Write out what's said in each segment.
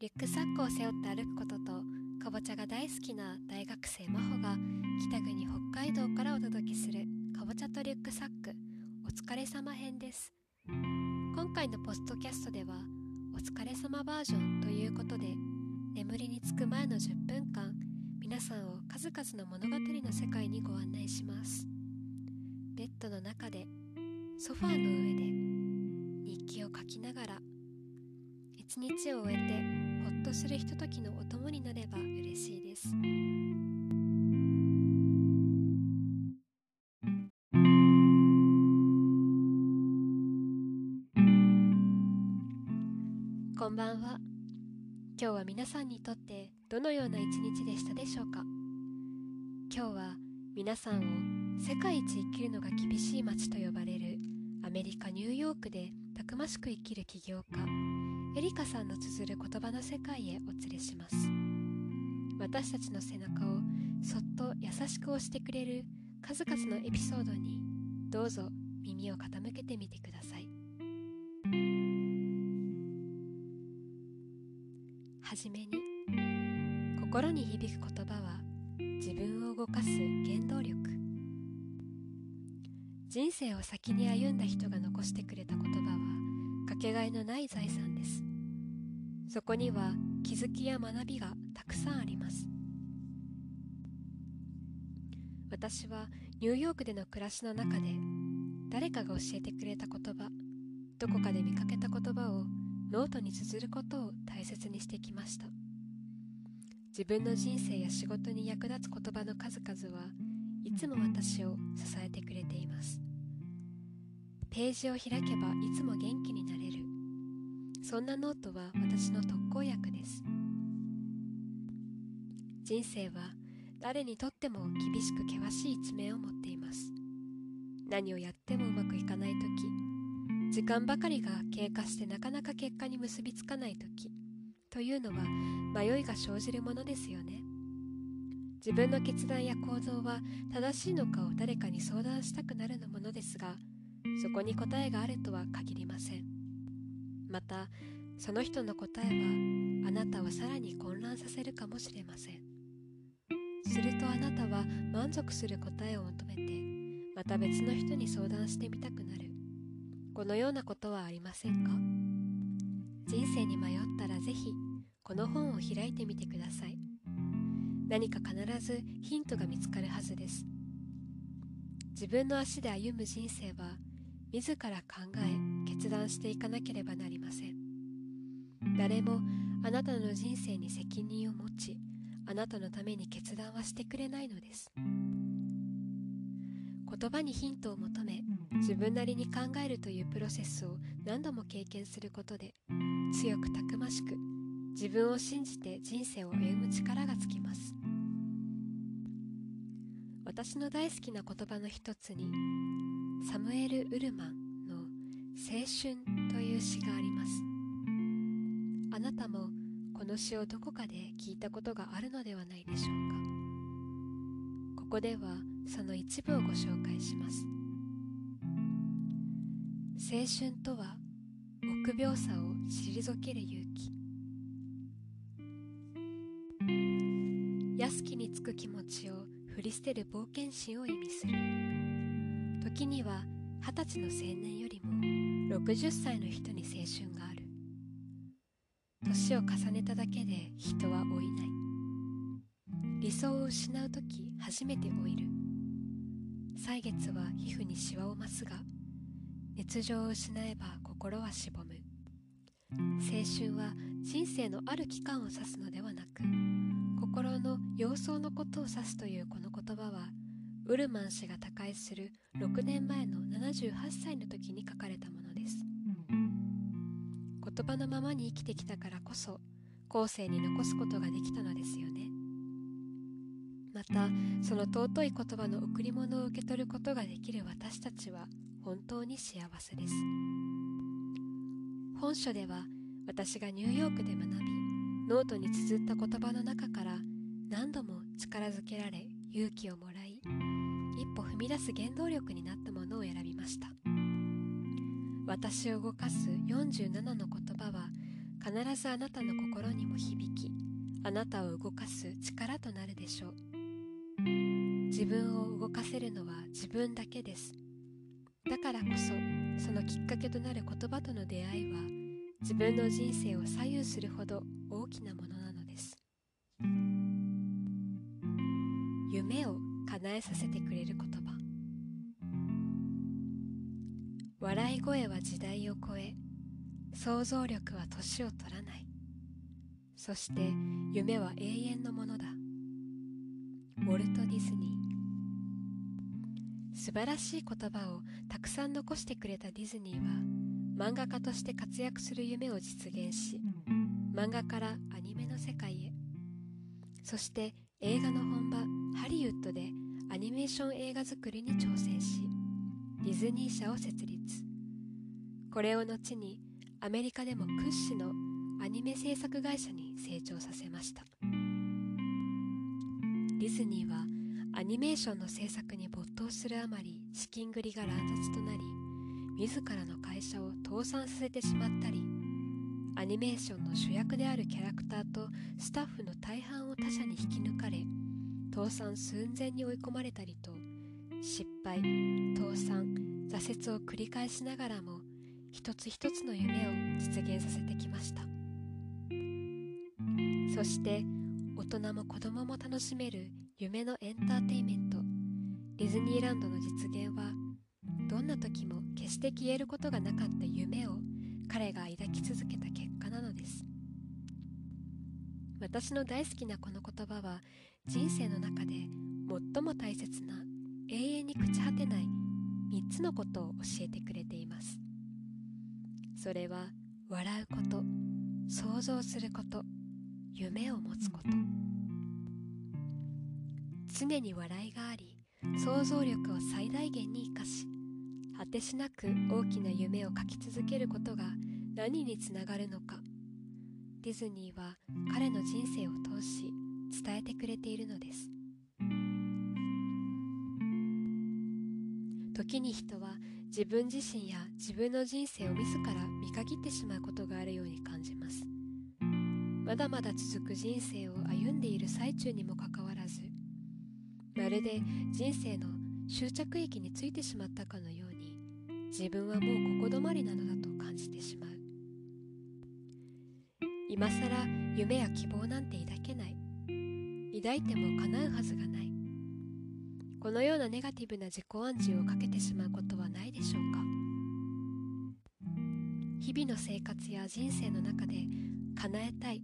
リュックサックを背負って歩くこととかぼちゃが大好きな大学生真帆が北国北海道からお届けするかぼちゃとリュックサックお疲れ様編です。今回のポストキャストではお疲れ様バージョンということで眠りにつく前の10分間皆さんを数々の物語の世界にご案内します。ベッドの中でソファーの上で日記を書きながら一日を終えてっとするひとときのお供になれば嬉しいです。こんばんは。今日は皆さんにとってどのような一日でしたでしょうか？今日は皆さんを世界一生きるのが厳しい街と呼ばれるアメリカ・ニューヨークでたくましく生きる起業家エリカさんの綴る言葉の世界へお連れします。私たちの背中をそっと優しく押してくれる数々のエピソードにどうぞ耳を傾けてみてください。はじめに心に響く言葉は自分を動かす原動力。人生を先に歩んだ人が残してくれた言葉はけがえのない財産です。そこには気づきや学びがたくさんあります。私はニューヨークでの暮らしの中で誰かが教えてくれた言葉どこかで見かけた言葉をノートに綴ることを大切にしてきました。自分の人生や仕事に役立つ言葉の数々はいつも私を支えてくれています。ページを開けばいつも元気になれる。そんなノートは私の特効薬です。人生は誰にとっても厳しく険しい一面を持っています。何をやってもうまくいかない時時間ばかりが経過してなかなか結果に結びつかない時というのは迷いが生じるものですよね。自分の決断や行動は正しいのかを誰かに相談したくなるのものですがそこに答えがあるとは限りません。またその人の答えはあなたをさらに混乱させるかもしれません。するとあなたは満足する答えを求めてまた別の人に相談してみたくなる。このようなことはありませんか？人生に迷ったらぜひこの本を開いてみてください。何か必ずヒントが見つかるはずです。自分の足で歩む人生は自ら考え決断していかなければなりません。誰もあなたの人生に責任を持ちあなたのために決断はしてくれないのです。言葉にヒントを求め自分なりに考えるというプロセスを何度も経験することで強くたくましく自分を信じて人生を歩む力がつきます。私の大好きな言葉の一つにサムエル・ウルマンの「青春」という詩があります。あなたもこの詩をどこかで聞いたことがあるのではないでしょうか。ここではその一部をご紹介します。青春とは臆病さを退ける勇気。安きにつく気持ちを振り捨てる冒険心を意味する。時には二十歳の青年よりも60歳の人に青春がある。年を重ねただけで人は老いない。理想を失う時初めて老いる。歳月は皮膚にシワを増すが熱情を失えば心はしぼむ。青春は人生のある期間を指すのではなく心の様相のことを指すというこの言葉はウルマン氏が他界する6年前の78歳の時に書かれたものです。言葉のままに生きてきたからこそ後世に残すことができたのですよね。またその尊い言葉の贈り物を受け取ることができる私たちは本当に幸せです。本書では私がニューヨークで学びノートに綴った言葉の中から何度も力づけられ勇気をもらい一歩踏み出す原動力になったものを選びました。私を動かす47の言葉は必ずあなたの心にも響きあなたを動かす力となるでしょう。自分を動かせるのは自分だけです。だからこそそのきっかけとなる言葉との出会いは自分の人生を左右するほど大きなものなのです。夢を叶えさせてくれる言葉。笑い声は時代を超え想像力は年を取らない。そして夢は永遠のものだ。ウォルト・ディズニー。素晴らしい言葉をたくさん残してくれたディズニーは漫画家として活躍する夢を実現し漫画からアニメの世界へ。そして映画の本場ハリウッドでアニメーション映画作りに挑戦しディズニー社を設立。これを後にアメリカでも屈指のアニメ制作会社に成長させました。ディズニーはアニメーションの制作に没頭するあまり資金繰りが乱雑となり自らの会社を倒産させてしまったりアニメーションの主役であるキャラクターとスタッフの大半を他社に引き抜かれ倒産寸前に追い込まれたりと失敗倒産挫折を繰り返しながらも一つ一つの夢を実現させてきました。そして大人も子供も楽しめる夢のエンターテインメントディズニーランドの実現はどんな時も決して消えることがなかった夢を彼が抱き続けた結果なのです。私の大好きなこの言葉は人生の中で最も大切な永遠に朽ち果てない3つのことを教えてくれています。それは笑うこと想像すること夢を持つこと。常に笑いがあり想像力を最大限に生かし果てしなく大きな夢を描き続けることが何につながるのか。ディズニーは彼の人生を通し伝えてくれているのです。時に人は自分自身や自分の人生を自ら見限ってしまうことがあるように感じます。まだまだ続く人生を歩んでいる最中にもかかわらずまるで人生の終着駅についてしまったかのように自分はもうここ止まりなのだと感じてしまう。今さら夢や希望なんて抱けない。抱いても叶うはずがない。このようなネガティブな自己暗示をかけてしまうことはないでしょうか。日々の生活や人生の中で叶えたい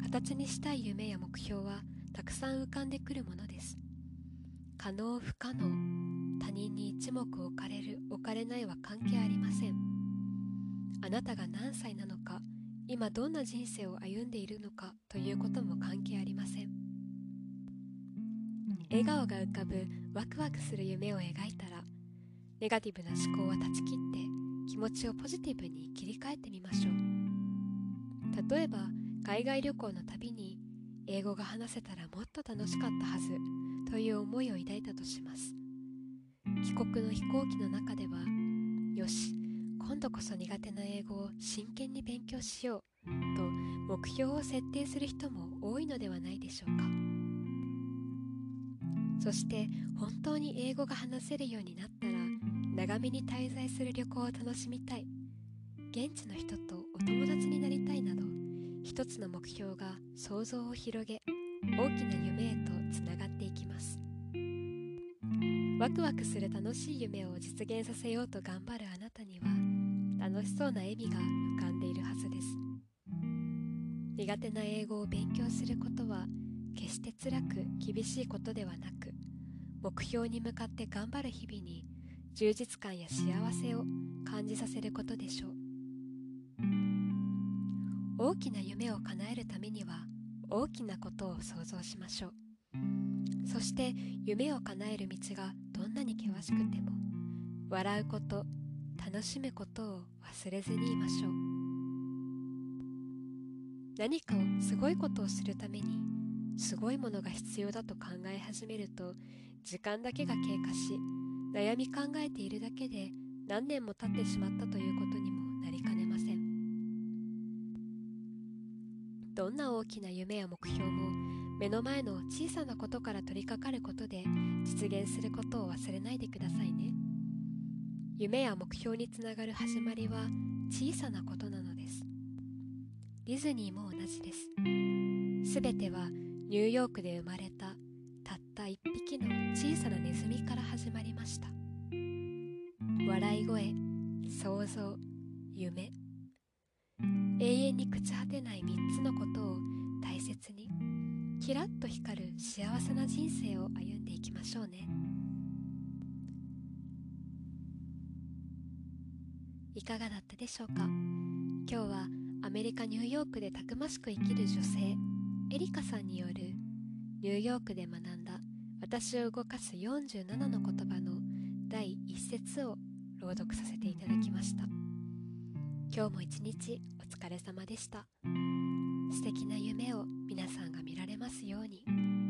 形にしたい夢や目標はたくさん浮かんでくるものです。可能不可能他人に一目置かれる置かれないは関係ありません。あなたが何歳なのか今どんな人生を歩んでいるのかということも関係ありません。笑顔が浮かぶワクワクする夢を描いたらネガティブな思考は断ち切って気持ちをポジティブに切り替えてみましょう。例えば海外旅行の旅に英語が話せたらもっと楽しかったはずという思いを抱いたとします。帰国の飛行機の中ではよし今度こそ苦手な英語を真剣に勉強しようと目標を設定する人も多いのではないでしょうか。そして本当に英語が話せるようになったら長めに滞在する旅行を楽しみたい。現地の人とお友達になりたいなど一つの目標が想像を広げ大きな夢へとつながっていきます。ワクワクする楽しい夢を実現させようと頑張るあなた。楽しそうな笑みが浮かんでいるはずです。苦手な英語を勉強することは決して辛く厳しいことではなく目標に向かって頑張る日々に充実感や幸せを感じさせることでしょう。大きな夢を叶えるためには大きなことを想像しましょう。そして夢を叶える道がどんなに険しくても笑うこと楽しむことを忘れずにいましょう。何かをすごいことをするためにすごいものが必要だと考え始めると時間だけが経過し悩み考えているだけで何年も経ってしまったということにもなりかねません。どんな大きな夢や目標も目の前の小さなことから取り掛かることで実現することを忘れないでくださいね。夢や目標につながる始まりは小さなことなのです。ディズニーも同じです。すべてはニューヨークで生まれたたった一匹の小さなネズミから始まりました。笑い声想像夢。永遠に朽ち果てない3つのことを大切にキラッと光る幸せな人生を歩んでいきましょうね。いかがだったでしょうか？今日はアメリカ・ニューヨークでたくましく生きる女性エリカさんによるニューヨークで学んだ私を動かす47の言葉の第一節を朗読させていただきました。今日も一日お疲れ様でした。素敵な夢を皆さんが見られますように。